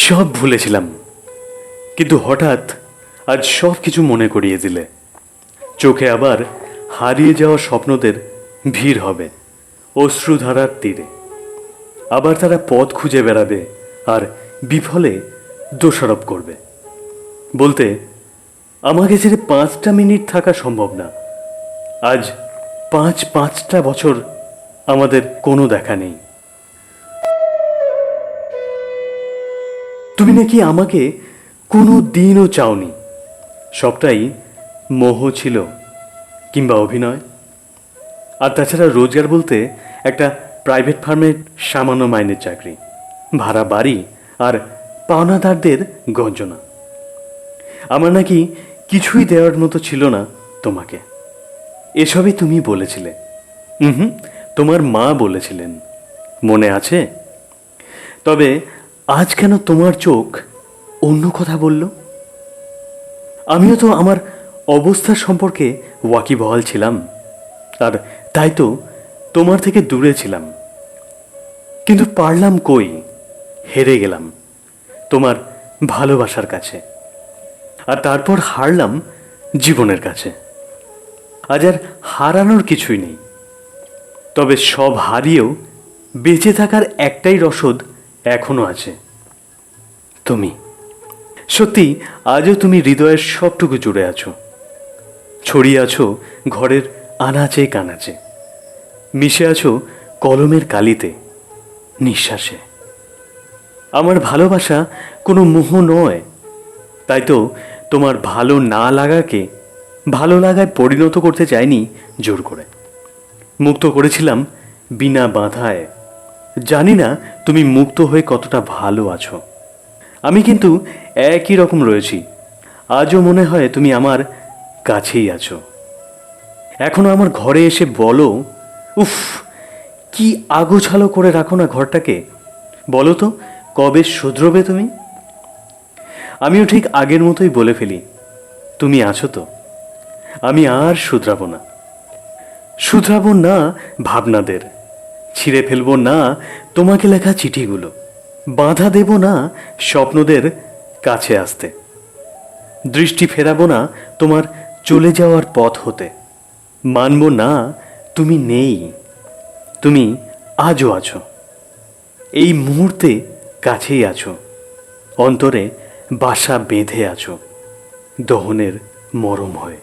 সব ভুলেছিলাম। কিন্তু হঠাৎ আজ সব কিছু মনে করিয়ে দিলে। চোখে আবার হারিয়ে যাওয়া স্বপ্নদের ভিড় হবে, অশ্রুধারার তীরে। আবার তারা পথ খুঁজে বেড়াবে আর বিফলে দোষারোপ করবে। বলতে, আমাকে ছেড়ে পাঁচটা মিনিট থাকা সম্ভব না। আজ পাঁচ পাঁচটা বছর আমাদের কোনো দেখা নেই। তুমি নাকি আমাকে কোনো দিনও চাওনি। সবটাই মোহ ছিল কিংবা অভিনয়। আর তাছাড়া রোজগার বলতে একটা প্রাইভেট ফার্মের সামান্য মাইনের চাকরি, ভাড়া বাড়ি আর পাওনাদারদের গঞ্জনা। আমার নাকি কিছুই দেওয়ার মতো ছিল না তোমাকে। এসবই তুমি বলেছিলে। হুম, তোমার মা বলেছিলেন। মনে আছে? তবে আজ কেন তোমার চোখ অন্য কথা বলল? আমিও তো আমার অবস্থা সম্পর্কে ওয়াকিবহাল ছিলাম, আর তাই তো তোমার থেকে দূরে ছিলাম। কিন্তু পারলাম কই? হেরে গেলাম তোমার ভালোবাসার কাছে, আর তারপর হারলাম জীবনের কাছে। আজ আর হারানোর কিছুই নেই, তবে সব হারিয়েও বেঁচে থাকার একটাই রসদ এখনও আছে। তুমি। সত্যি, আজও তুমি হৃদয়ের সবটুকু জুড়ে আছো। ছড়িয়ে আছো ঘরের আনাচে কানাচে। মিশে আছো কলমের কালিতে, নিঃশ্বাসে। আমার ভালোবাসা কোনো মোহ নয়। তাই তো তোমার ভালো না লাগাকে ভালো লাগায় পরিণত করতে চাইনি জোর করে। মুক্ত করেছিলাম বিনা বাধায়। জানি না তুমি মুক্ত হয়ে কতটা ভালো আছো। আমি কিন্তু একই রকম রয়েছি। আজও মনে হয় তুমি আমার কাছেই আছো। এখনও আমার ঘরে এসে বলো, উফ, কি আগোছালো করে রাখো না ঘরটাকে। বলো তো, কবে শুধরবে তুমি? আমিও ঠিক আগের মতোই বলে ফেলি, তুমি আছো তো। আমি আর শুধরাবো না। শুধরাবো না ভাবনাদের। ছিঁড়ে ফেলব না, তোমাকে লেখা চিঠিগুলো। বাধা দেব না স্বপ্নদের কাছে আসতে। দৃষ্টি ফেরাবো না তোমার চলে যাওয়ার পথ হতে। মানব না তুমি নেই, তুমি আজও আছো। এই মুহূর্তে কাছেই আছো, অন্তরে বাসা বেঁধে আছো, দহনের মরম হয়ে।